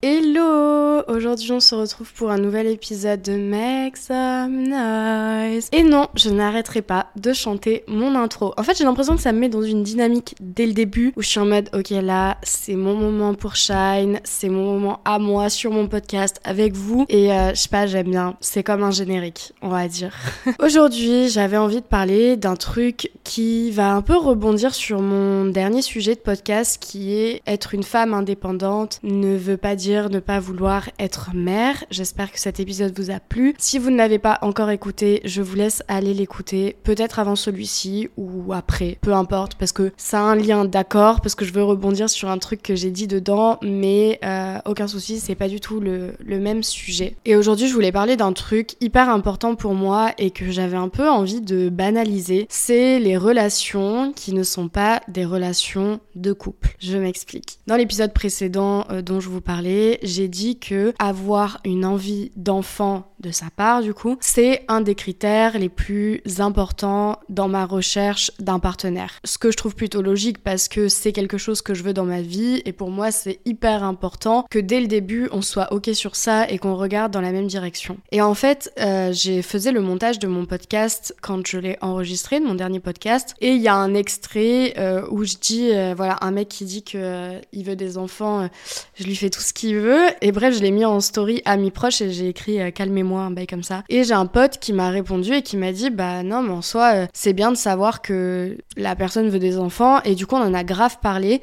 I Aujourd'hui on se retrouve pour un nouvel épisode de Make Some Noise. Et non, je n'arrêterai pas de chanter mon intro. En fait j'ai l'impression que ça me met dans une dynamique dès le début où je suis en mode ok là c'est mon moment pour Shine, c'est mon moment à moi sur mon podcast avec vous. Et euh, je sais pas j'aime bien, c'est comme un générique on va dire. Aujourd'hui j'avais envie de parler d'un truc qui va un peu rebondir sur mon dernier sujet de podcast qui est être une femme indépendante ne veut pas dire ne pas vouloir être mère. J'espère que cet épisode vous a plu. Si vous ne l'avez pas encore écouté, je vous laisse aller l'écouter, peut-être avant celui-ci ou après, peu importe, parce que ça a un lien d'accord, parce que je veux rebondir sur un truc que j'ai dit dedans, mais euh, aucun souci, c'est pas du tout le, même sujet. Et aujourd'hui, je voulais parler d'un truc hyper important pour moi et que j'avais un peu envie de banaliser, c'est les relations qui ne sont pas des relations de couple. Je m'explique. Dans l'épisode précédent euh, dont je vous parlais, j'ai dit que avoir une envie d'enfant de sa part, du coup, c'est un des critères les plus importants dans ma recherche d'un partenaire. Ce que je trouve plutôt logique parce que c'est quelque chose que je veux dans ma vie et pour moi c'est hyper important que dès le début on soit ok sur ça et qu'on regarde dans la même direction. Et en fait, euh, j'ai faisais le montage de mon podcast quand je l'ai enregistré, de mon dernier podcast, et il y a un extrait euh, où je dis, euh, voilà, un mec qui dit que il veut des enfants, je lui fais tout ce qu'il veut. Et bref, je l'ai mis en story à mi proche et j'ai écrit euh, calmez-moi, un bail comme ça. Et j'ai un pote qui m'a répondu et qui m'a dit bah non, mais en soi, euh, c'est bien de savoir que la personne veut des enfants. Et du coup, on en a grave parlé.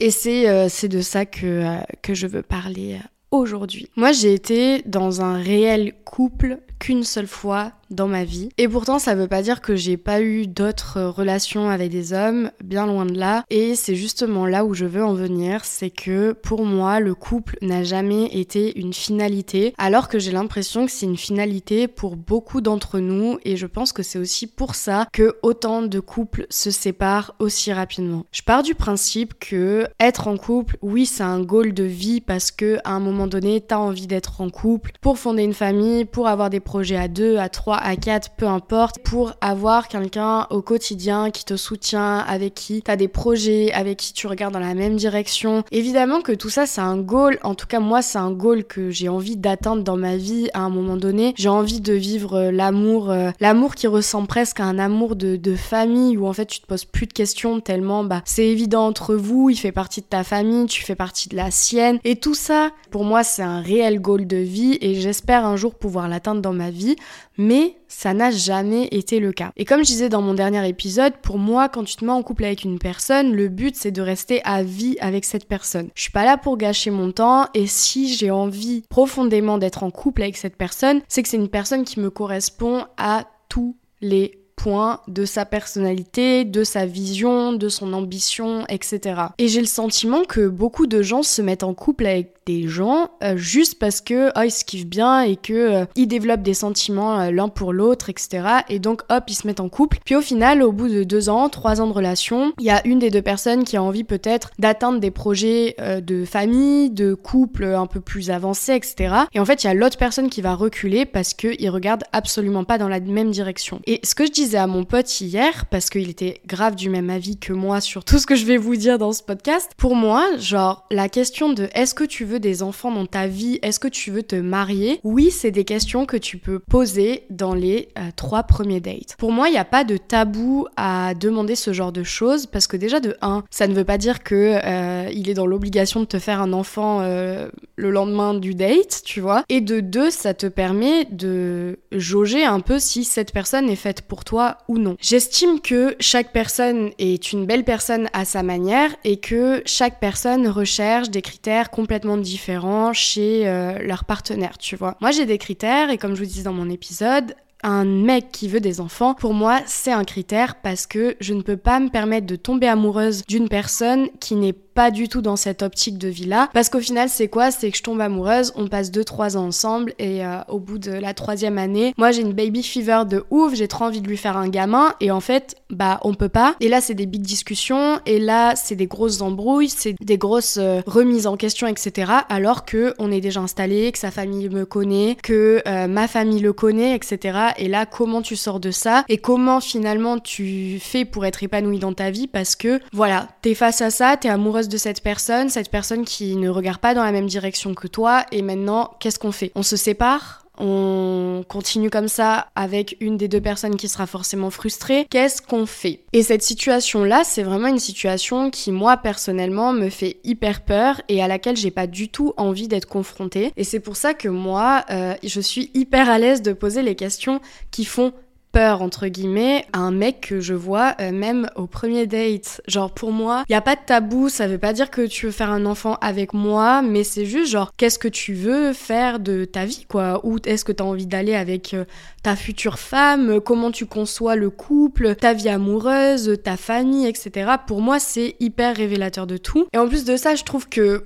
Et c'est euh, c'est de ça que, que je veux parler aujourd'hui. Moi, j'ai été dans un réel couple qu'une seule fois dans ma vie. Et pourtant, ça veut pas dire que j'ai pas eu d'autres relations avec des hommes, bien loin de là. Et c'est justement là où je veux en venir, c'est que pour moi, le couple n'a jamais été une finalité, alors que j'ai l'impression que c'est une finalité pour beaucoup d'entre nous. Et je pense que c'est aussi pour ça que autant de couples se séparent aussi rapidement. Je pars du principe que être en couple, oui, c'est un goal de vie parce que à un moment donné, t'as envie d'être en couple pour fonder une famille, pour avoir des projets à deux, à trois, à 4, peu importe, pour avoir quelqu'un au quotidien qui te soutient, avec qui tu as des projets, avec qui tu regardes dans la même direction. Évidemment que tout ça, c'est un goal. En tout cas, moi, c'est un goal que j'ai envie d'atteindre dans ma vie à un moment donné. J'ai envie de vivre euh, l'amour, euh, l'amour qui ressemble presque à un amour de, de, famille où en fait tu te poses plus de questions tellement bah c'est évident entre vous, il fait partie de ta famille, tu fais partie de la sienne. Et tout ça, pour moi, c'est un réel goal de vie et j'espère un jour pouvoir l'atteindre dans ma vie. Mais ça n'a jamais été le cas. Et comme je disais dans mon dernier épisode, pour moi, quand tu te mets en couple avec une personne, le but c'est de rester à vie avec cette personne. Je suis pas là pour gâcher mon temps et si j'ai envie profondément d'être en couple avec cette personne, c'est que c'est une personne qui me correspond à tous les points de sa personnalité, de sa vision, de son ambition, etc. Et j'ai le sentiment que beaucoup de gens se mettent en couple avec des gens euh, juste parce que oh, ils se kiffent bien et que euh, ils développent des sentiments euh, l'un pour l'autre, etc. Et donc hop, ils se mettent en couple. Puis au final, au bout de deux ans, trois ans de relation, il y a une des deux personnes qui a envie peut-être d'atteindre des projets de famille, de couple un peu plus avancés, etc. Et en fait, il y a l'autre personne qui va reculer parce qu'il regarde absolument pas dans la même direction. Et ce que je à mon pote hier, parce qu'il était grave du même avis que moi sur tout ce que je vais vous dire dans ce podcast, pour moi, genre, la question de est-ce que tu veux des enfants dans ta vie Est-ce que tu veux te marier Oui, c'est des questions que tu peux poser dans les euh, trois premiers dates. Pour moi, il n'y a pas de tabou à demander ce genre de choses parce que déjà de 1, ça ne veut pas dire que euh, il est dans l'obligation de te faire un enfant euh, le lendemain du date, tu vois. Et de 2, ça te permet de jauger un peu si cette personne est faite pour toi ou non. J'estime que chaque personne est une belle personne à sa manière et que chaque personne recherche des critères complètement différents chez euh, leur partenaire, tu vois. Moi, j'ai des critères et comme je vous disais dans mon épisode, un mec qui veut des enfants, pour moi, c'est un critère parce que je ne peux pas me permettre de tomber amoureuse d'une personne qui n'est pas du tout dans cette optique de vie-là. Parce qu'au final, c'est quoi? C'est que je tombe amoureuse, on passe 2-3 ans ensemble et euh, au bout de la troisième année, moi j'ai une baby fever de ouf, j'ai trop envie de lui faire un gamin et en fait, bah on peut pas. Et là, c'est des big discussions et là, c'est des grosses embrouilles, c'est des grosses euh, remises en question, etc. Alors que on est déjà installé, que sa famille me connaît, que euh, ma famille le connaît, etc. Et là, comment tu sors de ça et comment finalement tu fais pour être épanoui dans ta vie? Parce que voilà, t'es face à ça, t'es amoureuse de cette personne, cette personne qui ne regarde pas dans la même direction que toi, et maintenant, qu'est-ce qu'on fait? On se sépare? On continue comme ça avec une des deux personnes qui sera forcément frustrée, qu'est-ce qu'on fait? Et cette situation-là, c'est vraiment une situation qui, moi, personnellement, me fait hyper peur et à laquelle j'ai pas du tout envie d'être confrontée. Et c'est pour ça que moi, euh, je suis hyper à l'aise de poser les questions qui font peur entre guillemets à un mec que je vois euh, même au premier date. Genre pour moi, il y a pas de tabou, ça veut pas dire que tu veux faire un enfant avec moi, mais c'est juste genre qu'est-ce que tu veux faire de ta vie quoi? Où est-ce que tu as envie d'aller avec euh, ta future femme? Comment tu conçois le couple, ta vie amoureuse, ta famille, etc. Pour moi, c'est hyper révélateur de tout. Et en plus de ça, je trouve que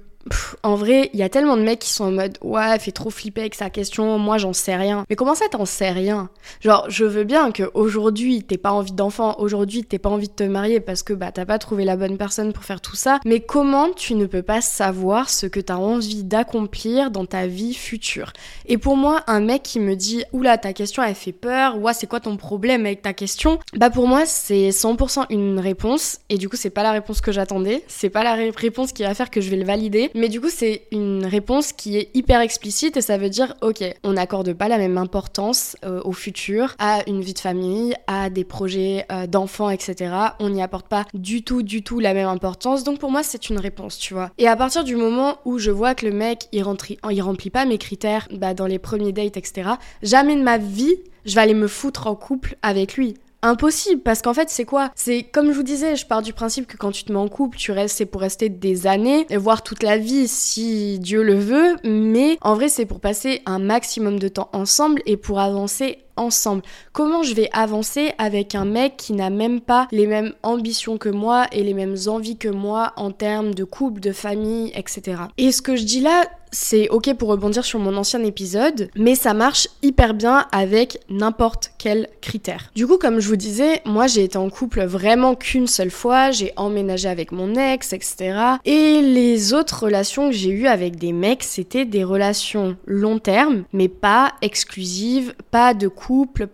en vrai, il y a tellement de mecs qui sont en mode ouais, fait trop flipper avec sa question, moi j'en sais rien. Mais comment ça t'en sais rien? Genre, je veux bien que aujourd'hui t'aies pas envie d'enfant, aujourd'hui t'aies pas envie de te marier parce que bah t'as pas trouvé la bonne personne pour faire tout ça. Mais comment tu ne peux pas savoir ce que t'as envie d'accomplir dans ta vie future? Et pour moi, un mec qui me dit oula ta question elle fait peur, ouais c'est quoi ton problème avec ta question? Bah pour moi c'est 100% une réponse. Et du coup c'est pas la réponse que j'attendais, c'est pas la réponse qui va faire que je vais le valider mais du coup, c'est une réponse qui est hyper explicite et ça veut dire, ok, on n'accorde pas la même importance euh, au futur, à une vie de famille, à des projets euh, d'enfants, etc. On n'y apporte pas du tout, du tout la même importance. Donc pour moi, c'est une réponse, tu vois. Et à partir du moment où je vois que le mec, il, remplit, il remplit pas mes critères bah, dans les premiers dates, etc., jamais de ma vie, je vais aller me foutre en couple avec lui impossible parce qu'en fait c'est quoi? C'est comme je vous disais, je pars du principe que quand tu te mets en couple, tu restes c'est pour rester des années, voire toute la vie si Dieu le veut, mais en vrai c'est pour passer un maximum de temps ensemble et pour avancer ensemble. Comment je vais avancer avec un mec qui n'a même pas les mêmes ambitions que moi et les mêmes envies que moi en termes de couple, de famille, etc. Et ce que je dis là, c'est ok pour rebondir sur mon ancien épisode, mais ça marche hyper bien avec n'importe quel critère. Du coup, comme je vous disais, moi j'ai été en couple vraiment qu'une seule fois, j'ai emménagé avec mon ex, etc. Et les autres relations que j'ai eues avec des mecs, c'était des relations long terme, mais pas exclusives, pas de couple,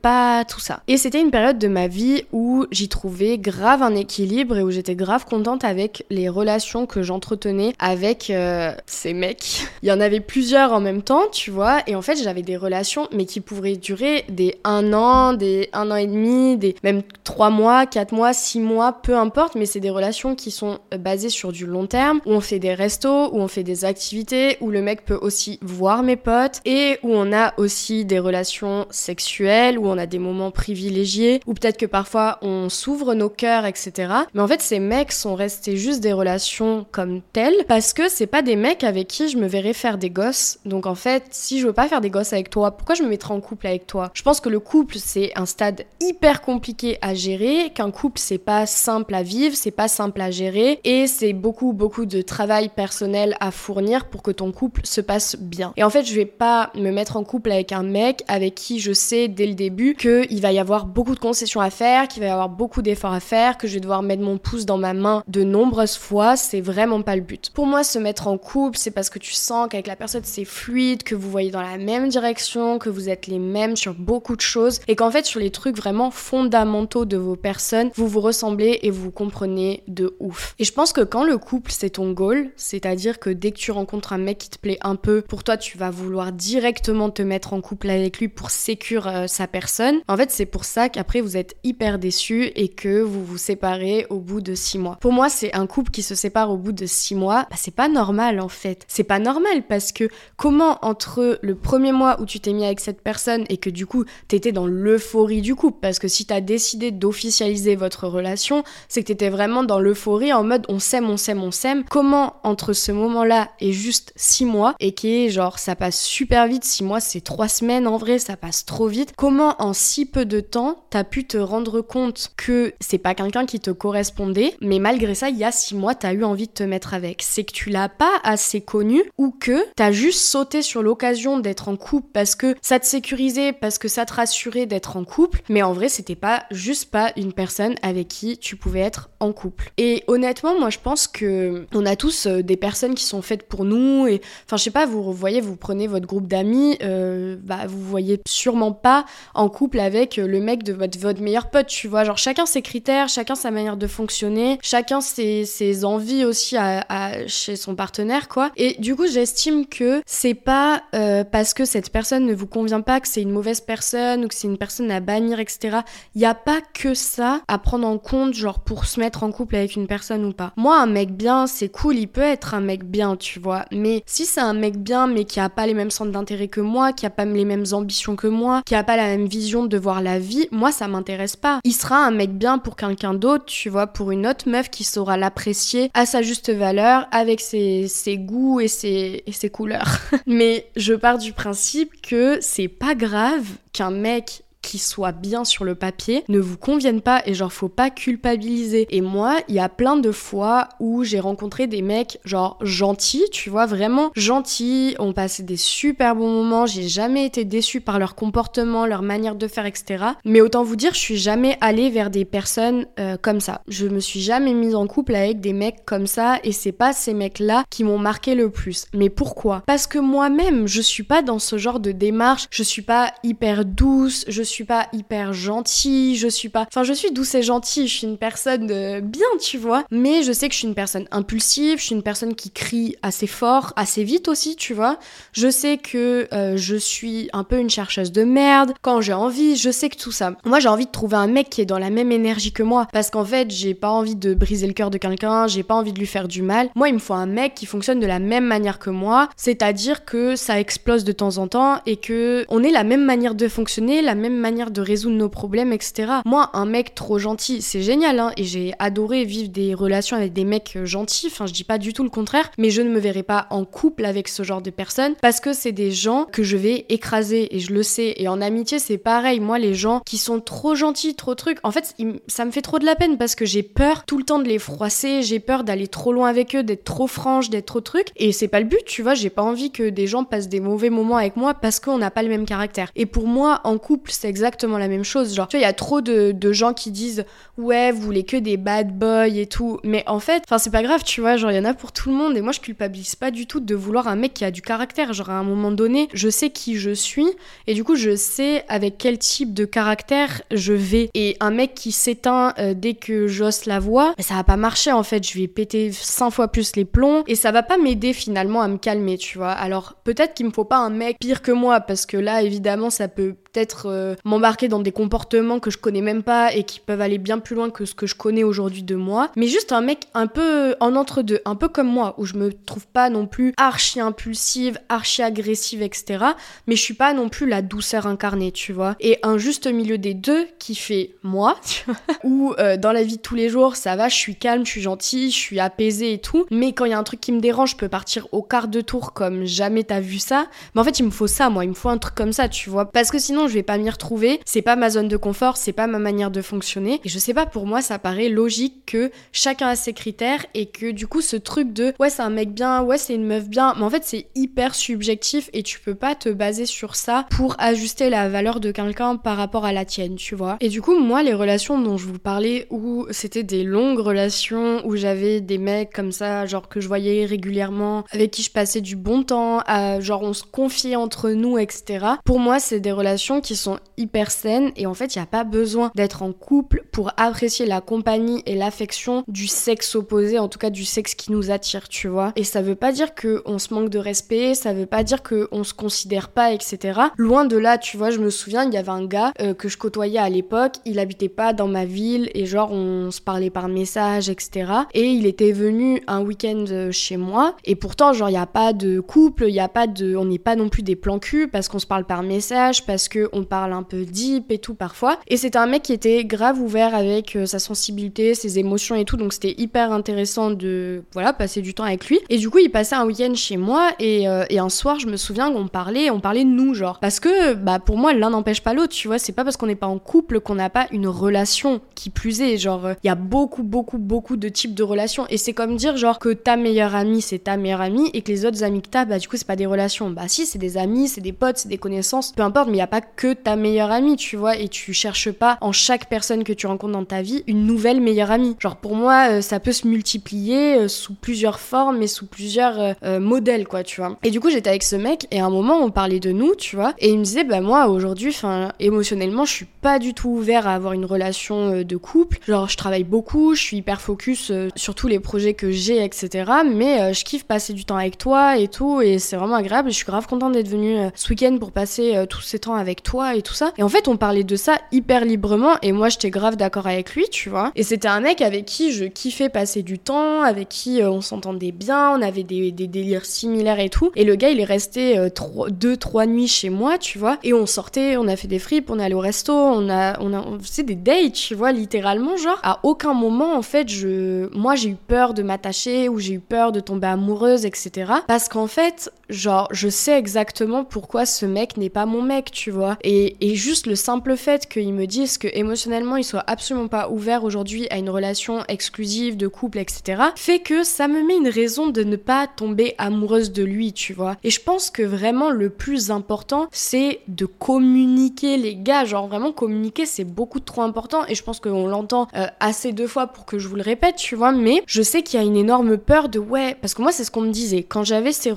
pas tout ça. Et c'était une période de ma vie où j'y trouvais grave un équilibre et où j'étais grave contente avec les relations que j'entretenais avec euh, ces mecs. Il y en avait plusieurs en même temps, tu vois, et en fait j'avais des relations mais qui pourraient durer des un an, des un an et demi, des même trois mois, quatre mois, six mois, peu importe, mais c'est des relations qui sont euh, basées sur du long terme, où on fait des restos, où on fait des activités, où le mec peut aussi voir mes potes et où on a aussi des relations sexuelles où on a des moments privilégiés, ou peut-être que parfois on s'ouvre nos cœurs, etc. Mais en fait, ces mecs sont restés juste des relations comme telles, parce que c'est pas des mecs avec qui je me verrais faire des gosses. Donc en fait, si je veux pas faire des gosses avec toi, pourquoi je me mettrais en couple avec toi? Je pense que le couple, c'est un stade hyper compliqué à gérer, qu'un couple, c'est pas simple à vivre, c'est pas simple à gérer, et c'est beaucoup, beaucoup de travail personnel à fournir pour que ton couple se passe bien. Et en fait, je vais pas me mettre en couple avec un mec avec qui je sais dès le début qu'il va y avoir beaucoup de concessions à faire, qu'il va y avoir beaucoup d'efforts à faire, que je vais devoir mettre mon pouce dans ma main de nombreuses fois, c'est vraiment pas le but. Pour moi, se mettre en couple, c'est parce que tu sens qu'avec la personne c'est fluide, que vous voyez dans la même direction, que vous êtes les mêmes sur beaucoup de choses et qu'en fait sur les trucs vraiment fondamentaux de vos personnes, vous vous ressemblez et vous comprenez de ouf. Et je pense que quand le couple c'est ton goal, c'est-à-dire que dès que tu rencontres un mec qui te plaît un peu, pour toi tu vas vouloir directement te mettre en couple avec lui pour sécuriser euh, sa personne. En fait, c'est pour ça qu'après vous êtes hyper déçu et que vous vous séparez au bout de six mois. Pour moi, c'est un couple qui se sépare au bout de six mois. Bah, c'est pas normal en fait. C'est pas normal parce que comment entre le premier mois où tu t'es mis avec cette personne et que du coup t'étais dans l'euphorie du couple, parce que si t'as décidé d'officialiser votre relation, c'est que t'étais vraiment dans l'euphorie en mode on s'aime, on s'aime, on s'aime. Comment entre ce moment-là et juste six mois et qui est genre ça passe super vite, six mois c'est trois semaines en vrai, ça passe trop vite comment en si peu de temps t'as pu te rendre compte que c'est pas quelqu'un qui te correspondait, mais malgré ça, il y a six mois, t'as eu envie de te mettre avec. C'est que tu l'as pas assez connu ou que t'as juste sauté sur l'occasion d'être en couple parce que ça te sécurisait, parce que ça te rassurait d'être en couple, mais en vrai, c'était pas juste pas une personne avec qui tu pouvais être en couple. Et honnêtement, moi, je pense que on a tous euh, des personnes qui sont faites pour nous et, enfin, je sais pas, vous voyez, vous prenez votre groupe d'amis, euh, bah, vous voyez sûrement pas en couple avec le mec de votre, meilleur pote, tu vois. Genre, chacun ses critères, chacun sa manière de fonctionner, chacun ses, ses envies aussi à, chez son partenaire, quoi. Et du coup, j'estime que c'est pas euh, parce que cette personne ne vous convient pas que c'est une mauvaise personne ou que c'est une personne à bannir, etc. Il n'y a pas que ça à prendre en compte, genre pour se mettre en couple avec une personne ou pas. Moi, un mec bien, c'est cool, il peut être un mec bien, tu vois. Mais si c'est un mec bien, mais qui a pas les mêmes centres d'intérêt que moi, qui a pas les mêmes ambitions que moi, qui a pas la même vision de voir la vie, moi, ça m'intéresse pas. Il sera un mec bien pour quelqu'un d'autre, tu vois, pour une autre meuf qui saura l'apprécier à sa juste valeur, avec ses, ses goûts et ses, et ses couleurs. mais je pars du principe que c'est pas grave qu'un mec qui soit bien sur le papier ne vous conviennent pas et genre faut pas culpabiliser. Et moi, il y a plein de fois où j'ai rencontré des mecs genre gentils, tu vois, vraiment gentils, ont passé des super bons moments, j'ai jamais été déçue par leur comportement, leur manière de faire, etc. Mais autant vous dire, je suis jamais allée vers des personnes euh, comme ça. Je me suis jamais mise en couple avec des mecs comme ça et c'est pas ces mecs-là qui m'ont marqué le plus. Mais pourquoi? Parce que moi-même, je suis pas dans ce genre de démarche, je suis pas hyper douce, suis pas hyper gentille, je suis pas. Enfin, je suis douce et gentille, je suis une personne euh, bien, tu vois. Mais je sais que je suis une personne impulsive, je suis une personne qui crie assez fort, assez vite aussi, tu vois. Je sais que euh, je suis un peu une chercheuse de merde quand j'ai envie, je sais que tout ça. Moi, j'ai envie de trouver un mec qui est dans la même énergie que moi parce qu'en fait, j'ai pas envie de briser le cœur de quelqu'un, j'ai pas envie de lui faire du mal. Moi, il me faut un mec qui fonctionne de la même manière que moi, c'est-à-dire que ça explose de temps en temps et que on ait la même manière de fonctionner, la même manière de résoudre nos problèmes, etc. Moi, un mec trop gentil, c'est génial, hein, et j'ai adoré vivre des relations avec des mecs euh, gentils, enfin je dis pas du tout le contraire, mais je ne me verrai pas en couple avec ce genre de personnes parce que c'est des gens que je vais écraser et je le sais. Et en amitié, c'est pareil. Moi, les gens qui sont trop gentils, trop trucs, en fait, ça me fait trop de la peine parce que j'ai peur tout le temps de les froisser, j'ai peur d'aller trop loin avec eux, d'être trop franche, d'être trop truc. Et c'est pas le but, tu vois, j'ai pas envie que des gens passent des mauvais moments avec moi parce qu'on n'a pas le même caractère. Et pour moi, en couple, c'est exactement la même chose. Genre, tu vois, il y a trop de, gens qui disent ouais, vous voulez que des bad boys et tout. Mais en fait, enfin, c'est pas grave, tu vois, genre, il y en a pour tout le monde. Et moi, je culpabilise pas du tout de vouloir un mec qui a du caractère. Genre, à un moment donné, je sais qui je suis et du coup, je sais avec quel type de caractère je vais. Et un mec qui s'éteint euh, dès que j'ose la voix, ça va pas marcher en fait. Je vais péter 100 fois plus les plombs et ça va pas m'aider finalement à me calmer, tu vois. Alors, peut-être qu'il me faut pas un mec pire que moi parce que là, évidemment, ça peut peut-être euh, m'embarquer dans des comportements que je connais même pas et qui peuvent aller bien plus loin que ce que je connais aujourd'hui de moi. Mais juste un mec un peu en entre-deux, un peu comme moi, où je me trouve pas non plus archi impulsive, archi agressive, etc. Mais je suis pas non plus la douceur incarnée, tu vois. Et un juste milieu des deux qui fait moi, où euh, dans la vie de tous les jours, ça va, je suis calme, je suis gentille, je suis apaisée et tout. Mais quand il y a un truc qui me dérange, je peux partir au quart de tour comme jamais t'as vu ça. Mais en fait, il me faut ça, moi, il me faut un truc comme ça, tu vois. Parce que sinon, je vais pas m'y retrouver. C'est pas ma zone de confort, c'est pas ma manière de fonctionner. Et je sais pas, pour moi, ça paraît logique que chacun a ses critères et que du coup, ce truc de ouais, c'est un mec bien, ouais, c'est une meuf bien, mais en fait, c'est hyper subjectif et tu peux pas te baser sur ça pour ajuster la valeur de quelqu'un par rapport à la tienne, tu vois. Et du coup, moi, les relations dont je vous parlais où c'était des longues relations, où j'avais des mecs comme ça, genre que je voyais régulièrement, avec qui je passais du bon temps, genre on se confiait entre nous, etc. Pour moi, c'est des relations qui sont hyper saines et en fait, il n'y a pas besoin d'être en couple pour apprécier la compagnie et l'affection du sexe opposé, en tout cas du sexe qui nous attire, tu vois. Et ça veut pas dire qu'on se manque de respect, ça veut pas dire qu'on se considère pas, etc. Loin de là, tu vois, je me souviens, il y avait un gars euh, que je côtoyais à l'époque, il habitait pas dans ma ville et genre on se parlait par message, etc. Et il était venu un week-end euh, chez moi et pourtant, genre, il n'y a pas de couple, il y a pas de. On n'est pas non plus des plans cul parce qu'on se parle par message, parce qu'on parle un peu deep et tout parfois. Et c'était un mec qui était grave ouvert avec euh, sa sensibilité, ses émotions et tout, donc c'était hyper intéressant de voilà passer du temps avec lui. Et du coup, il passait un week-end chez moi et, euh, et un soir, je me souviens qu'on parlait, on parlait de nous genre, parce que bah pour moi l'un n'empêche pas l'autre, tu vois. C'est pas parce qu'on n'est pas en couple qu'on n'a pas une relation qui plus est. Genre, il y a beaucoup, beaucoup, beaucoup de types de relations et c'est comme dire genre que ta meilleure amie c'est ta meilleure amie et que les autres amis que t'as, bah du coup c'est pas des relations. Bah si, c'est des amis, c'est des potes, c'est des connaissances, peu importe. Mais il y a pas que ta meilleure amie, tu vois, et tu cherches pas en chaque personne que tu rencontres dans ta vie une nouvelle meilleure amie. Genre pour moi, euh, ça peut se multiplier euh, sous plusieurs formes et sous plusieurs euh, modèles, quoi, tu vois. Et du coup, j'étais avec ce mec et à un moment, on parlait de nous, tu vois, et il me disait, bah moi, aujourd'hui, enfin, émotionnellement, je suis pas du tout ouvert à avoir une relation de couple. Genre, je travaille beaucoup, je suis hyper focus sur tous les projets que j'ai, etc. Mais je kiffe passer du temps avec toi et tout, et c'est vraiment agréable. Je suis grave contente d'être venue ce week-end pour passer tous ces temps avec toi et tout ça. Et en fait, on parlait de ça hyper librement, et moi, j'étais grave d'accord avec lui, tu vois. Et c'était un mec avec qui je kiffais passer du temps, avec qui euh, on s'entendait bien, on avait des, délires similaires et tout. Et le gars, il est resté euh, deux, trois nuits chez moi, tu vois. Et on sortait, on a fait des fripes, on allé au resto, on a, on a, c'est des dates, tu vois, littéralement, genre. À aucun moment, en fait, je, moi, j'ai eu peur de m'attacher ou j'ai eu peur de tomber amoureuse, etc. Parce qu'en fait, genre, je sais exactement pourquoi ce mec n'est pas mon mec, tu vois. Et, et juste le simple fait qu'il me dise que émotionnellement, il soit absolument pas ouvert aujourd'hui à une relation exclusive, de couple, etc., fait que ça me met une raison de ne pas tomber amoureuse de lui, tu vois. Et je pense que vraiment le plus important, c'est de communiquer, les gars. Genre vraiment communiquer, c'est beaucoup trop important. Et je pense qu'on l'entend euh, assez deux fois pour que je vous le répète, tu vois. Mais je sais qu'il y a une énorme peur de ouais, parce que moi c'est ce qu'on me disait quand j'avais ces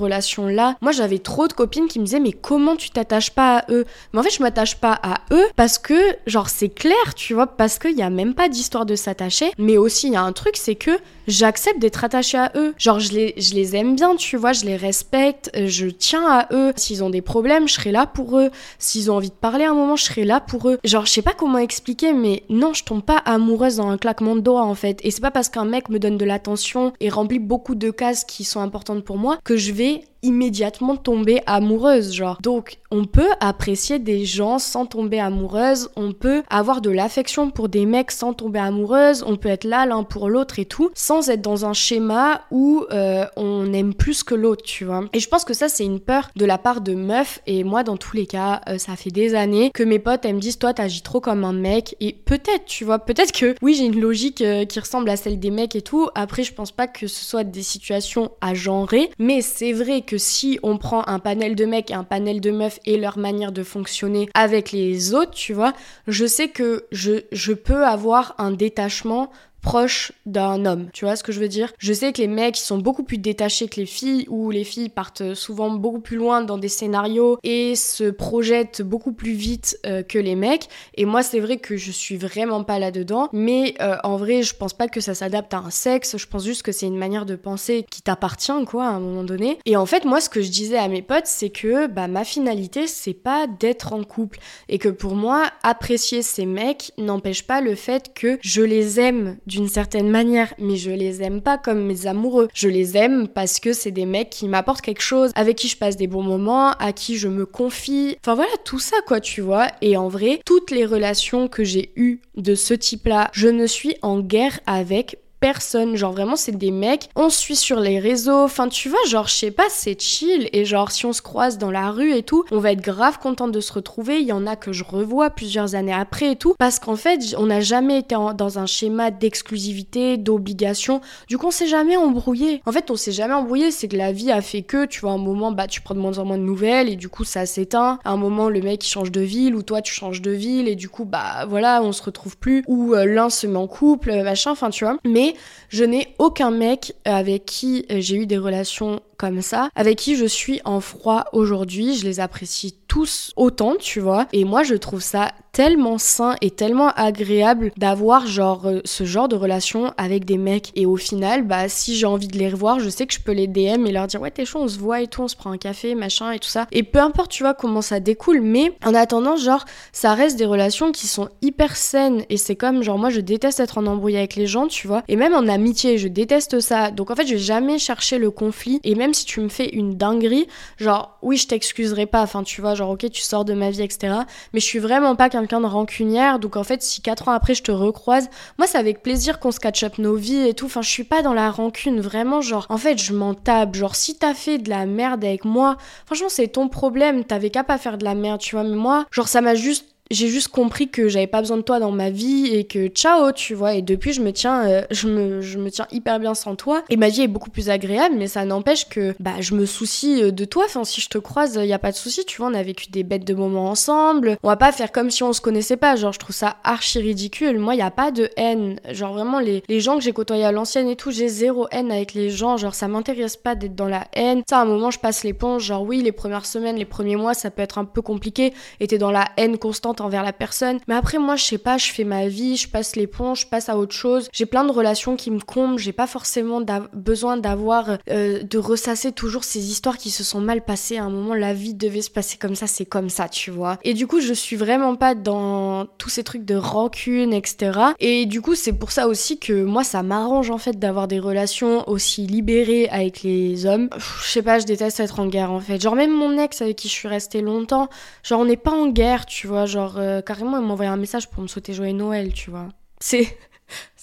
Moi j'avais trop de copines qui me disaient mais comment tu t'attaches pas à eux? Mais en fait je m'attache pas à eux parce que genre c'est clair, tu vois, parce qu'il y a même pas d'histoire de s'attacher. Mais aussi il y a un truc, c'est que j'accepte d'être attachée à eux. Genre, je les, je les aime bien, tu vois, je les respecte, je tiens à eux. S'ils ont des problèmes, je serai là pour eux. S'ils ont envie de parler un moment, je serai là pour eux. Genre, je sais pas comment expliquer, mais non, je tombe pas amoureuse dans un claquement de doigts, en fait. Et c'est pas parce qu'un mec me donne de l'attention et remplit beaucoup de cases qui sont importantes pour moi que je vais immédiatement tomber amoureuse, genre. Donc, on peut apprécier des gens sans tomber amoureuse, on peut avoir de l'affection pour des mecs sans tomber amoureuse, on peut être là l'un pour l'autre et tout, sans être dans un schéma où euh, on aime plus que l'autre, tu vois. Et je pense que ça, c'est une peur de la part de meufs, et moi, dans tous les cas, euh, ça fait des années que mes potes, elles me disent, toi, t'agis trop comme un mec, et peut-être, tu vois, peut-être que, oui, j'ai une logique euh, qui ressemble à celle des mecs et tout, après, je pense pas que ce soit des situations à genrer, mais c'est vrai que si on prend un panel de mecs et un panel de meufs et leur manière de fonctionner avec les autres, tu vois, je sais que je peux avoir un détachement proche d'un homme. Tu vois ce que je veux dire? Je sais que les mecs sont beaucoup plus détachés que les filles, ou les filles partent souvent beaucoup plus loin dans des scénarios et se projettent beaucoup plus vite euh, que les mecs. Et moi, c'est vrai que je suis vraiment pas là-dedans, mais euh, en vrai, je pense pas que ça s'adapte à un sexe. Je pense juste que c'est une manière de penser qui t'appartient, quoi, à un moment donné. Et en fait, moi, ce que je disais à mes potes, c'est que bah, ma finalité, c'est pas d'être en couple. Et que pour moi, apprécier ces mecs n'empêche pas le fait que je les aime d'une certaine manière, mais je les aime pas comme mes amoureux. Je les aime parce que c'est des mecs qui m'apportent quelque chose, avec qui je passe des bons moments, à qui je me confie. Enfin voilà, tout ça quoi, tu vois. Et en vrai, toutes les relations que j'ai eues de ce type-là, je ne suis en guerre avec personne. Genre vraiment, c'est des mecs. On suit sur les réseaux. Enfin, tu vois, genre, je sais pas, c'est chill. Et genre, si on se croise dans la rue et tout, on va être grave content de se retrouver. Il y en a que je revois plusieurs années après et tout. Parce qu'en fait, on n'a jamais été dans un schéma d'exclusivité, d'obligation. Du coup, on s'est jamais embrouillé. En fait, on s'est jamais embrouillé. C'est que la vie a fait que, tu vois, à un moment, bah, tu prends de moins en moins de nouvelles et du coup, ça s'éteint. À un moment, le mec, il change de ville ou toi, tu changes de ville et du coup, bah, voilà, on se retrouve plus. Ou euh, l'un se met en couple, machin, enfin, tu vois. Mais je n'ai aucun mec avec qui j'ai eu des relations comme ça, avec qui je suis en froid aujourd'hui. Je les apprécie tous autant, tu vois. Et moi, je trouve ça tellement sain et tellement agréable d'avoir genre euh, ce genre de relation avec des mecs. Et au final, bah si j'ai envie de les revoir, je sais que je peux les DM et leur dire ouais t'es chaud, on se voit et tout, on se prend un café, machin et tout ça. Et peu importe, tu vois comment ça découle, mais en attendant, genre ça reste des relations qui sont hyper saines. Et c'est comme genre moi je déteste être en embrouille avec les gens, tu vois. Et même en amitié, je déteste ça. Donc en fait, je vais jamais chercher le conflit. Et même si tu me fais une dinguerie, genre oui je t'excuserai pas. Enfin tu vois, genre ok tu sors de ma vie, etc. Mais je suis vraiment pas quelqu'un de rancunière, donc en fait, si 4 ans après je te recroise, moi c'est avec plaisir qu'on se catch up nos vies et tout. Enfin, je suis pas dans la rancune, vraiment, genre, en fait, je m'en tape. Genre, si t'as fait de la merde avec moi, franchement, c'est ton problème, t'avais qu'à pas faire de la merde, tu vois. Mais moi, genre, ça m'a juste j'ai juste compris que j'avais pas besoin de toi dans ma vie et que ciao, tu vois. Et depuis, je me tiens, euh, je, me, je me tiens hyper bien sans toi. Et ma vie est beaucoup plus agréable, mais ça n'empêche que bah, je me soucie euh, de toi. Enfin, si je te croise, il y a pas de souci, tu vois. On a vécu des bêtes de moments ensemble. On va pas faire comme si on se connaissait pas. Genre, je trouve ça archi ridicule. Moi, y a pas de haine. Genre, vraiment, les, les gens que j'ai côtoyés à l'ancienne et tout, j'ai zéro haine avec les gens. Genre, ça m'intéresse pas d'être dans la haine. Ça, à un moment, je passe l'éponge. Genre, oui, les premières semaines, les premiers mois, ça peut être un peu compliqué. Et t'es dans la haine constante envers la personne. Mais après, moi, je sais pas, je fais ma vie, je passe l'éponge, je passe à autre chose. J'ai plein de relations qui me comblent. J'ai pas forcément besoin d'avoir, euh, de ressasser toujours ces histoires qui se sont mal passées. À un moment, la vie devait se passer comme ça, c'est comme ça, tu vois. Et du coup, je suis vraiment pas dans tous ces trucs de rancune, etc. Et du coup, c'est pour ça aussi que moi, ça m'arrange en fait d'avoir des relations aussi libérées avec les hommes. Je sais pas, je déteste être en guerre en fait. Genre, même mon ex avec qui je suis restée longtemps, genre, on n'est pas en guerre, tu vois. Genre, euh, carrément, m'a envoyé un message pour me souhaiter joyeux Noël, tu vois. C'est.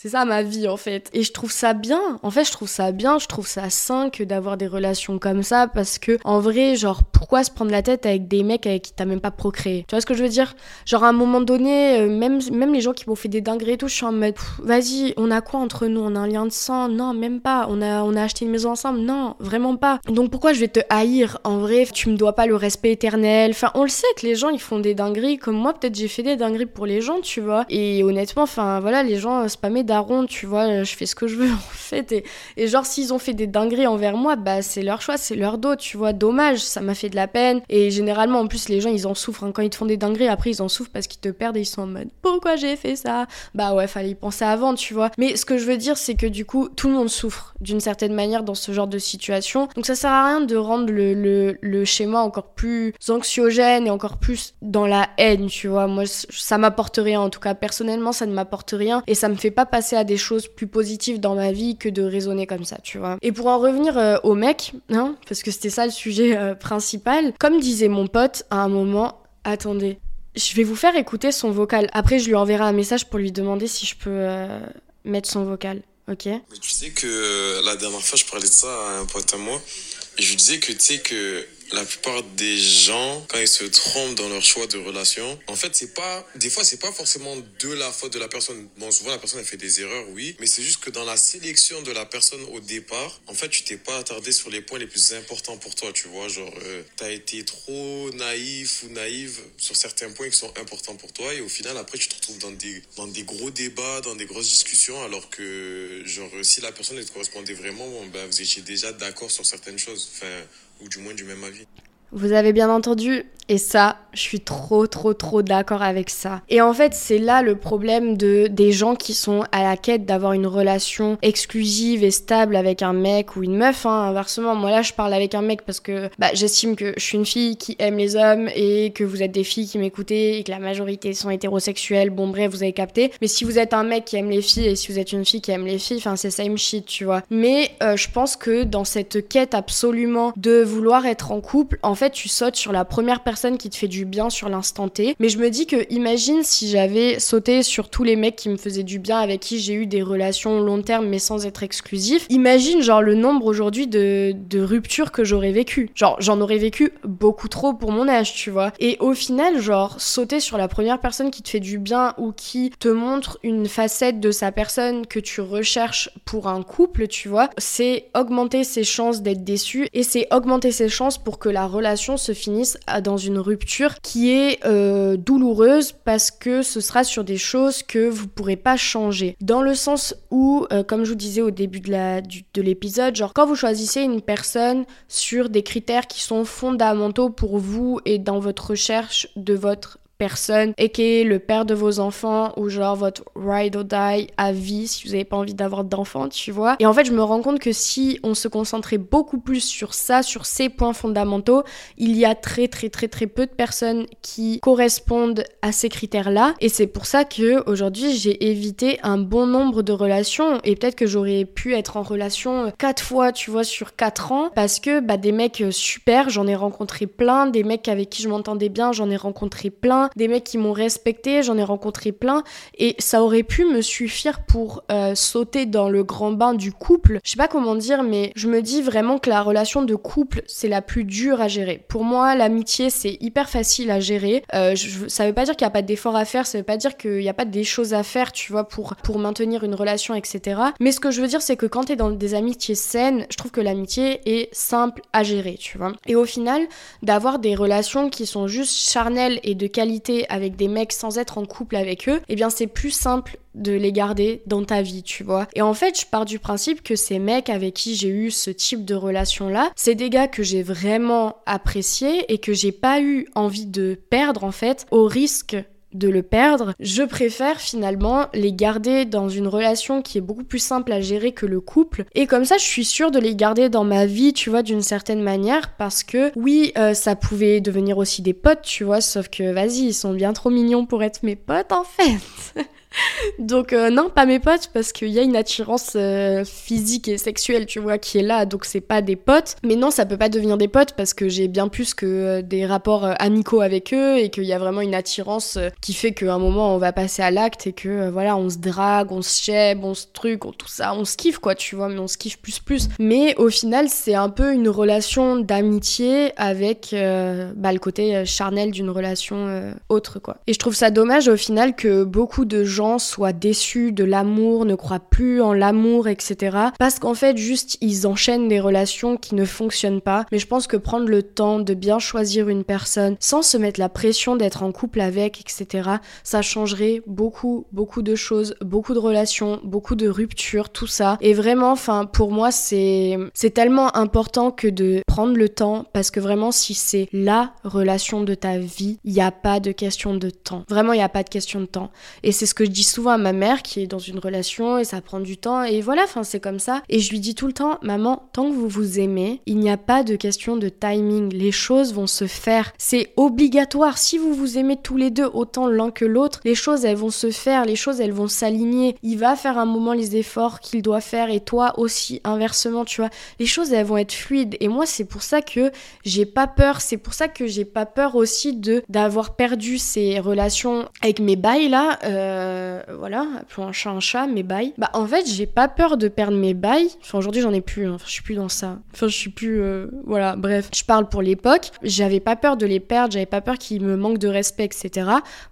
C'est ça ma vie en fait. Et je trouve ça bien. En fait, je trouve ça bien, je trouve ça sain que d'avoir des relations comme ça parce que en vrai, genre pourquoi se prendre la tête avec des mecs avec qui t'as même pas procréé? Tu vois ce que je veux dire? Genre à un moment donné, euh, même même les gens qui m'ont fait des dingueries et tout, je suis en mode vas-y, on a quoi entre nous? On a un lien de sang? Non, même pas. On a on a acheté une maison ensemble? Non, vraiment pas. Donc pourquoi je vais te haïr? En vrai, tu me dois pas le respect éternel. Enfin, on le sait que les gens ils font des dingueries comme moi, peut-être j'ai fait des dingueries pour les gens, tu vois. Et honnêtement, enfin voilà, les gens spammaient daron, tu vois, je fais ce que je veux en fait. Et, et genre, s'ils ont fait des dingueries envers moi, bah c'est leur choix, c'est leur dos, tu vois. Dommage, ça m'a fait de la peine. Et généralement, en plus, les gens, ils en souffrent. Hein. Quand ils te font des dingueries, après, ils en souffrent parce qu'ils te perdent et ils sont en mode pourquoi j'ai fait ça? Bah ouais, fallait y penser avant, tu vois. Mais ce que je veux dire, c'est que du coup, tout le monde souffre d'une certaine manière dans ce genre de situation. Donc ça sert à rien de rendre le, le, le schéma encore plus anxiogène et encore plus dans la haine, tu vois. Moi, ça m'apporte rien. En tout cas, personnellement, ça ne m'apporte rien. Et ça me fait pas passer à des choses plus positives dans ma vie que de raisonner comme ça, tu vois. Et pour en revenir euh, au mec, hein, parce que c'était ça le sujet euh, principal, comme disait mon pote à un moment, attendez, je vais vous faire écouter son vocal. Après, je lui enverrai un message pour lui demander si je peux euh, mettre son vocal. Ok? Mais tu sais que la dernière fois, je parlais de ça à un pote à moi. Et je lui disais que tu sais que la plupart des gens, quand ils se trompent dans leur choix de relation, en fait, c'est pas, des fois, c'est pas forcément de la faute de la personne. Bon, souvent, la personne, elle fait des erreurs, oui, mais c'est juste que dans la sélection de la personne au départ, en fait, tu t'es pas attardé sur les points les plus importants pour toi, tu vois. Genre, euh, t'as été trop naïf ou naïve sur certains points qui sont importants pour toi, et au final, après, tu te retrouves dans des, dans des gros débats, dans des grosses discussions, alors que, genre, si la personne, te correspondait vraiment, ben, vous étiez déjà d'accord sur certaines choses. Enfin, Vous avez bien entendu, et ça, je suis trop, trop, trop d'accord avec ça. Et en fait, c'est là le problème de, des gens qui sont à la quête d'avoir une relation exclusive et stable avec un mec ou une meuf. Hein, inversement, moi là, je parle avec un mec parce que bah, j'estime que je suis une fille qui aime les hommes et que vous êtes des filles qui m'écoutez et que la majorité sont hétérosexuelles. Bon, bref, vous avez capté. Mais si vous êtes un mec qui aime les filles et si vous êtes une fille qui aime les filles, c'est same shit, tu vois. Mais euh, je pense que dans cette quête absolument de vouloir être en couple, en fait, tu sautes sur la première personne qui te fait du bien sur l'instant T. Mais je me dis que imagine si j'avais sauté sur tous les mecs qui me faisaient du bien, avec qui j'ai eu des relations long terme mais sans être exclusif. Imagine genre le nombre aujourd'hui de, de ruptures que j'aurais vécu. Genre j'en aurais vécu beaucoup trop pour mon âge, tu vois. Et au final, genre sauter sur la première personne qui te fait du bien ou qui te montre une facette de sa personne que tu recherches pour un couple, tu vois, c'est augmenter ses chances d'être déçu et c'est augmenter ses chances pour que la relation se finisse dans une une rupture qui est euh, douloureuse parce que ce sera sur des choses que vous pourrez pas changer. Dans le sens où, euh, comme je vous disais au début de l'épisode, genre quand vous choisissez une personne sur des critères qui sont fondamentaux pour vous et dans votre recherche de votre personne et qui est le père de vos enfants ou genre votre ride or die à vie si vous n'avez pas envie d'avoir d'enfants, tu vois. Et en fait, je me rends compte que si on se concentrait beaucoup plus sur ça, sur ces points fondamentaux, il y a très très très très peu de personnes qui correspondent à ces critères-là. Et c'est pour ça que aujourd'hui, j'ai évité un bon nombre de relations et peut-être que j'aurais pu être en relation quatre fois, tu vois, sur quatre ans parce que bah des mecs super, j'en ai rencontré plein, des mecs avec qui je m'entendais bien, j'en ai rencontré plein des mecs qui m'ont respecté, j'en ai rencontré plein, et ça aurait pu me suffire pour euh, sauter dans le grand bain du couple. Je sais pas comment dire, mais je me dis vraiment que la relation de couple, c'est la plus dure à gérer. Pour moi, l'amitié, c'est hyper facile à gérer. Euh, je, ça veut pas dire qu'il y a pas d'efforts à faire, ça veut pas dire qu'il y a pas des choses à faire, tu vois, pour, pour maintenir une relation, etc. Mais ce que je veux dire, c'est que quand t'es dans des amitiés saines, je trouve que l'amitié est simple à gérer, tu vois. Et au final, d'avoir des relations qui sont juste charnelles et de qualité avec des mecs sans être en couple avec eux, eh bien c'est plus simple de les garder dans ta vie, tu vois. Et en fait, je pars du principe que ces mecs avec qui j'ai eu ce type de relation-là, c'est des gars que j'ai vraiment appréciés et que j'ai pas eu envie de perdre, en fait, au risque de le perdre, je préfère finalement les garder dans une relation qui est beaucoup plus simple à gérer que le couple. Et comme ça, je suis sûre de les garder dans ma vie, tu vois, d'une certaine manière, parce que oui, euh, ça pouvait devenir aussi des potes, tu vois, sauf que vas-y, ils sont bien trop mignons pour être mes potes en fait. donc euh, non, pas mes potes parce qu'il y a une attirance euh, physique et sexuelle, tu vois, qui est là, donc c'est pas des potes. Mais non, ça peut pas devenir des potes parce que j'ai bien plus que euh, des rapports amicaux avec eux et qu'il y a vraiment une attirance qui fait qu'à un moment on va passer à l'acte et que voilà, on se drague, on se chèbe, on se truc, on, tout ça, on se kiffe quoi, tu vois, mais on se kiffe plus plus. Mais au final, c'est un peu une relation d'amitié avec bah, le côté charnel d'une relation autre quoi. Et je trouve ça dommage au final que beaucoup de gens soient déçus de l'amour, ne croient plus en l'amour, etc. Parce qu'en fait, juste, ils enchaînent des relations qui ne fonctionnent pas. Mais je pense que prendre le temps de bien choisir une personne sans se mettre la pression d'être en couple avec, etc., ça changerait beaucoup, beaucoup de choses, beaucoup de relations, beaucoup de ruptures, tout ça. Et vraiment, enfin, pour moi, c'est, c'est tellement important que de prendre le temps parce que vraiment, si c'est la relation de ta vie, il n'y a pas de question de temps. Vraiment, il n'y a pas de question de temps. Et c'est ce que je dis souvent à ma mère qui est dans une relation et ça prend du temps et voilà, enfin c'est comme ça. Et je lui dis tout le temps, maman, tant que vous vous aimez, il n'y a pas de question de timing. Les choses vont se faire. C'est obligatoire. Si vous vous aimez tous les deux autant l'un que l'autre, les choses elles vont se faire, les choses elles vont s'aligner. Il va faire un moment les efforts qu'il doit faire et toi aussi inversement, tu vois. Les choses elles vont être fluides et moi c'est pour ça que j'ai pas peur. C'est pour ça que j'ai pas peur aussi de d'avoir perdu ces relations avec mes bails là. Euh, euh, voilà, appelons un chat un chat, mes bails. Bah en fait, j'ai pas peur de perdre mes bails. Enfin aujourd'hui, j'en ai plus. Hein. je suis plus dans ça. Enfin, je suis plus. Euh, voilà, bref. Je parle pour l'époque. J'avais pas peur de les perdre. J'avais pas peur qu'ils me manquent de respect, etc.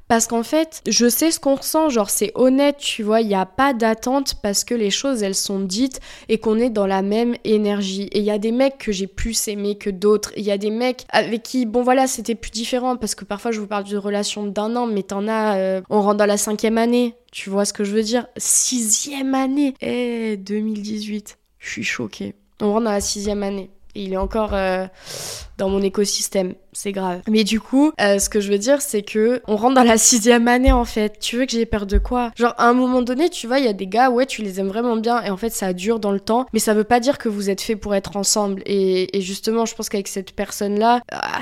Parce qu'en fait, je sais ce qu'on ressent. Genre, c'est honnête, tu vois. Il y a pas d'attente parce que les choses, elles sont dites et qu'on est dans la même énergie. Et il y a des mecs que j'ai plus aimés que d'autres. Il y a des mecs avec qui, bon voilà, c'était plus différent parce que parfois je vous parle d'une relation d'un an, mais t'en as, euh, on rentre dans la cinquième année. Tu vois ce que je veux dire? Sixième année Eh, 2018. Je suis choquée. On rentre dans la sixième année. Et il est encore euh, dans mon écosystème. C'est grave. Mais du coup, euh, ce que je veux dire, c'est que on rentre dans la sixième année en fait. Tu veux que j'ai peur de quoi? Genre à un moment donné, tu vois, il y a des gars, ouais, tu les aimes vraiment bien et en fait ça dure dans le temps, mais ça veut pas dire que vous êtes fait pour être ensemble. Et, justement, je pense qu'avec cette personne-là, ah,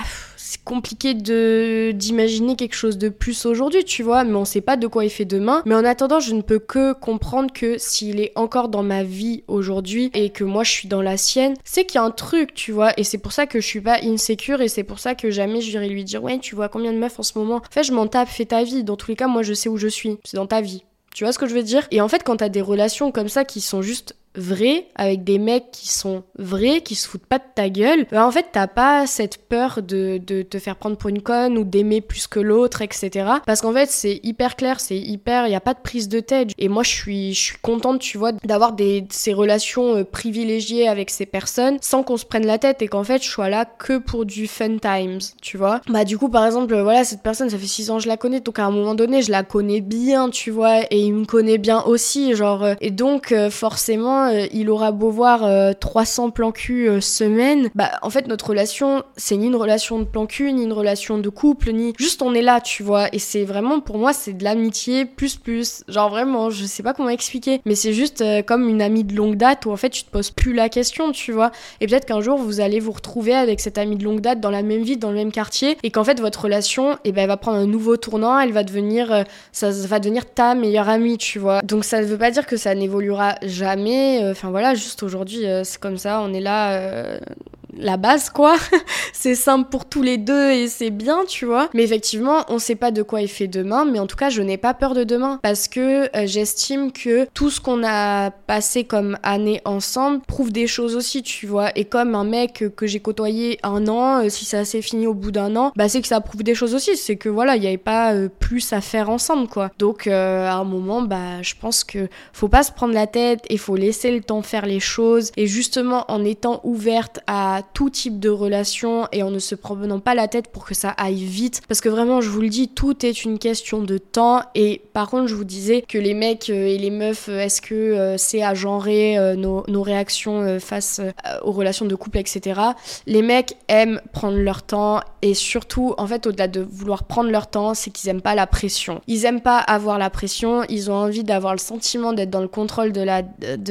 compliqué de d'imaginer quelque chose de plus aujourd'hui, tu vois, mais on sait pas de quoi il fait demain. Mais en attendant, je ne peux que comprendre que s'il est encore dans ma vie aujourd'hui et que moi je suis dans la sienne, c'est qu'il y a un truc, tu vois, et c'est pour ça que je suis pas insécure et c'est pour ça que jamais je vais lui dire ouais, tu vois combien de meufs en ce moment. En fait, je m'en tape, fais ta vie. Dans tous les cas, moi je sais où je suis. C'est dans ta vie. Tu vois ce que je veux dire? Et en fait, quand t'as des relations comme ça qui sont juste vrai, avec des mecs qui sont vrais, qui se foutent pas de ta gueule, bah en fait t'as pas cette peur de, de te faire prendre pour une conne ou d'aimer plus que l'autre, etc. Parce qu'en fait c'est hyper clair, c'est hyper, y a pas de prise de tête. Et moi je suis, je suis contente, tu vois, d'avoir des ces relations euh, privilégiées avec ces personnes sans qu'on se prenne la tête et qu'en fait je sois là que pour du fun times, tu vois. Bah du coup par exemple voilà cette personne ça fait 6 ans que je la connais donc à un moment donné je la connais bien, tu vois, et il me connaît bien aussi, genre euh, et donc euh, forcément euh, il aura beau voir 300 euh, plans cul euh, semaine, bah en fait notre relation c'est ni une relation de plan cul, ni une relation de couple, ni juste on est là, tu vois. Et c'est vraiment pour moi c'est de l'amitié plus plus. Genre vraiment, je sais pas comment expliquer, mais c'est juste comme une amie de longue date où en fait tu te poses plus la question, tu vois. Et peut-être qu'un jour vous allez vous retrouver avec cette amie de longue date dans la même ville, dans le même quartier, et qu'en fait votre relation, eh ben, elle va prendre un nouveau tournant, elle va devenir, ça va devenir ta meilleure amie, tu vois. Donc ça ne veut pas dire que ça n'évoluera jamais, enfin voilà, juste aujourd'hui, euh, c'est comme ça, on est là. La base quoi. c'est simple pour tous les deux et c'est bien, tu vois. Mais effectivement, on sait pas de quoi il fait demain, mais en tout cas, je n'ai pas peur de demain parce que euh, j'estime que tout ce qu'on a passé comme année ensemble prouve des choses aussi, tu vois. Et comme un mec que j'ai côtoyé un an, euh, si ça s'est fini au bout d'un an, bah c'est que ça prouve des choses aussi. C'est que voilà, il n'y avait pas euh, plus à faire ensemble, quoi. Donc à un moment, bah je pense que faut pas se prendre la tête et faut laisser le temps faire les choses. Et justement, en étant ouverte à tout type de relation et en ne se prenant pas la tête pour que ça aille vite. Parce que vraiment, je vous le dis, tout est une question de temps. Et par contre, je vous disais que les mecs euh, et les meufs, euh, est-ce que euh, c'est à genrer nos, réactions face aux relations de couple, etc. Les mecs aiment prendre leur temps et surtout, en fait, au-delà de vouloir prendre leur temps, c'est qu'ils aiment pas la pression. Ils aiment pas avoir la pression, ils ont envie d'avoir le sentiment d'être dans le contrôle de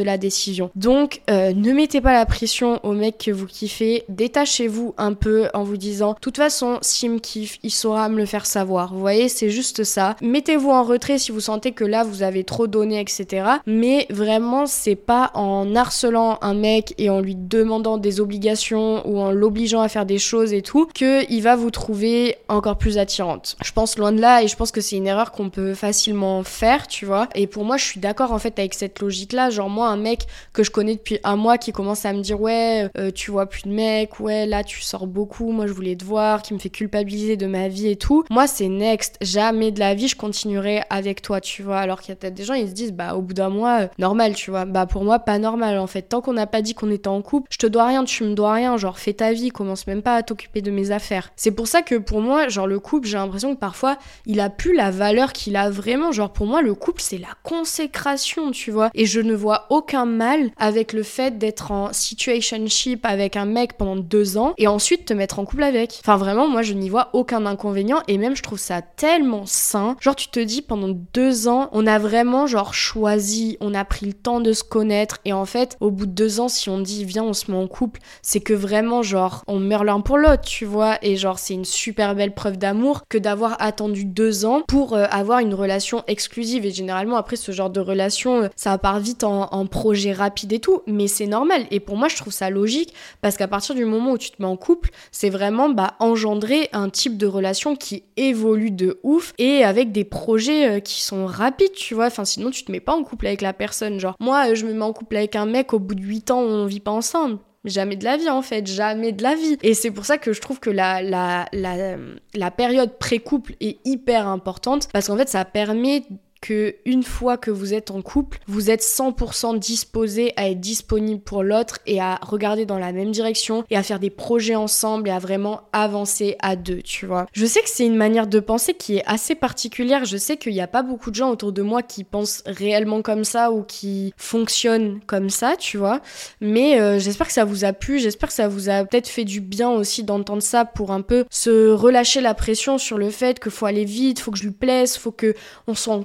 la décision. Donc, ne mettez pas la pression aux mecs que vous kiffez, détachez-vous un peu en vous disant, toute façon, s'il me kiffe, il saura me le faire savoir. Vous voyez, c'est juste ça. Mettez-vous en retrait si vous sentez que là, vous avez trop donné, etc. Mais vraiment, c'est pas en harcelant un mec et en lui demandant des obligations ou en l'obligeant à faire des choses et tout que il va vous trouver encore plus attirante. Je pense loin de là et je pense que c'est une erreur qu'on peut facilement faire, tu vois. Et pour moi, je suis d'accord en fait avec cette logique-là. Genre moi, un mec que je connais depuis un mois qui commence à me dire ouais, euh, tu vois plus de mecs, ouais, là tu sors beaucoup, moi je voulais te voir, qui me fait culpabiliser de ma vie et tout. Moi, c'est next. Jamais de la vie je continuerai avec toi, tu vois. Alors qu'il y a peut-être des gens, ils se disent, bah, au bout d'un mois, euh, normal, tu vois. Bah, pour moi, pas normal, en fait. Tant qu'on n'a pas dit qu'on était en couple, je te dois rien, tu me dois rien. Genre, fais ta vie, commence même pas à t'occuper de mes affaires. C'est pour ça que pour moi, genre, le couple, j'ai l'impression que parfois, il a plus la valeur qu'il a vraiment. Genre, pour moi, le couple, c'est la consécration, tu vois. Et je ne vois aucun mal avec le fait d'être en situationship avec un mec pendant deux ans et ensuite te mettre en couple avec. Enfin, vraiment, moi, je n'y vois aucun inconvénient et même, je trouve ça tellement sain. Genre, tu te dis, pendant deux ans, on a vraiment, genre, choisi, on a pris le temps de se connaître et en fait, au bout de deux ans, si on dit, viens, on se met en couple, c'est que vraiment, genre, on meurt l'un pour l'autre, tu vois. Et genre, c'est une super belle preuve d'amour que d'avoir attendu deux ans pour euh, avoir une relation exclusive. Et généralement, après, ce genre de relation, euh, ça part vite en, projet rapide et tout, mais c'est normal. Et pour moi, je trouve ça logique parce qu'à partir du moment où tu te mets en couple, c'est vraiment bah, engendrer un type de relation qui évolue de ouf et avec des projets euh, qui sont rapides, tu vois. Enfin, sinon, tu te mets pas en couple avec la personne. Genre, moi, euh, je me mets en couple avec un mec, au bout de 8 ans, on vit pas ensemble. Jamais de la vie en fait, jamais de la vie. Et c'est pour ça que je trouve que la, la, la, la période pré-couple est hyper importante parce qu'en fait ça permet que une fois que vous êtes en couple, vous êtes 100% disposé à être disponible pour l'autre et à regarder dans la même direction et à faire des projets ensemble et à vraiment avancer à deux, tu vois. Je sais que c'est une manière de penser qui est assez particulière. Je sais qu'il n'y a pas beaucoup de gens autour de moi qui pensent réellement comme ça ou qui fonctionnent comme ça, tu vois. Mais euh, j'espère que ça vous a plu. J'espère que ça vous a peut-être fait du bien aussi d'entendre ça pour un peu se relâcher la pression sur le fait qu'il faut aller vite, faut que je lui plaise, faut que on soit en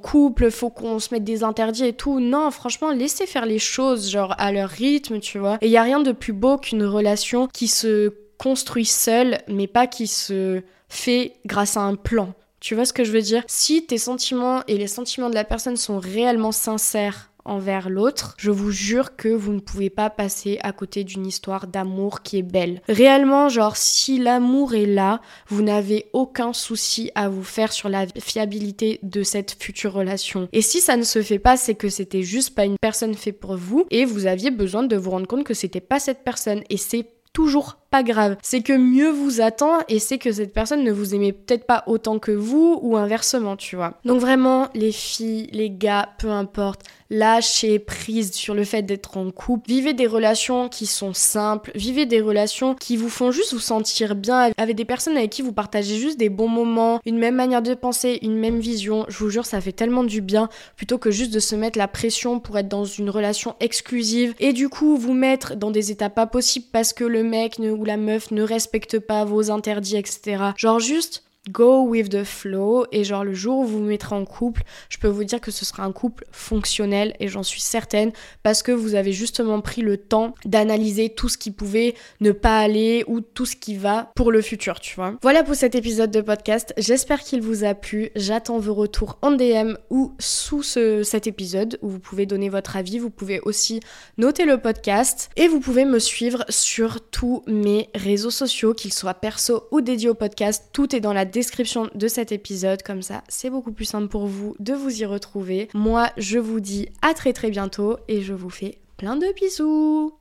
faut qu'on se mette des interdits et tout. Non, franchement, laissez faire les choses, genre à leur rythme, tu vois. Et il y a rien de plus beau qu'une relation qui se construit seule, mais pas qui se fait grâce à un plan. Tu vois ce que je veux dire? Si tes sentiments et les sentiments de la personne sont réellement sincères envers l'autre, je vous jure que vous ne pouvez pas passer à côté d'une histoire d'amour qui est belle. Réellement, genre, si l'amour est là, vous n'avez aucun souci à vous faire sur la fiabilité de cette future relation. Et si ça ne se fait pas, c'est que c'était juste pas une personne faite pour vous et vous aviez besoin de vous rendre compte que c'était pas cette personne. Et c'est toujours pas grave. C'est que mieux vous attend et c'est que cette personne ne vous aimait peut-être pas autant que vous ou inversement, tu vois. Donc vraiment, les filles, les gars, peu importe, lâchez prise sur le fait d'être en couple. Vivez des relations qui sont simples, vivez des relations qui vous font juste vous sentir bien avec des personnes avec qui vous partagez juste des bons moments, une même manière de penser, une même vision. Je vous jure, ça fait tellement du bien plutôt que juste de se mettre la pression pour être dans une relation exclusive et du coup vous mettre dans des états pas possibles parce que le mec ou la meuf ne respecte pas vos interdits, etc. Genre juste go with the flow. Et genre le jour où vous vous mettrez en couple, je peux vous dire que ce sera un couple fonctionnel et j'en suis certaine parce que vous avez justement pris le temps d'analyser tout ce qui pouvait ne pas aller ou tout ce qui va pour le futur, tu vois. Voilà pour cet épisode de podcast, j'espère qu'il vous a plu, j'attends vos retours en DM ou sous ce, cet épisode où vous pouvez donner votre avis, vous pouvez aussi noter le podcast et vous pouvez me suivre sur tous mes réseaux sociaux, qu'ils soient perso ou dédiés au podcast, tout est dans la description de cet épisode, comme ça c'est beaucoup plus simple pour vous de vous y retrouver. Moi je vous dis à très très bientôt et je vous fais plein de bisous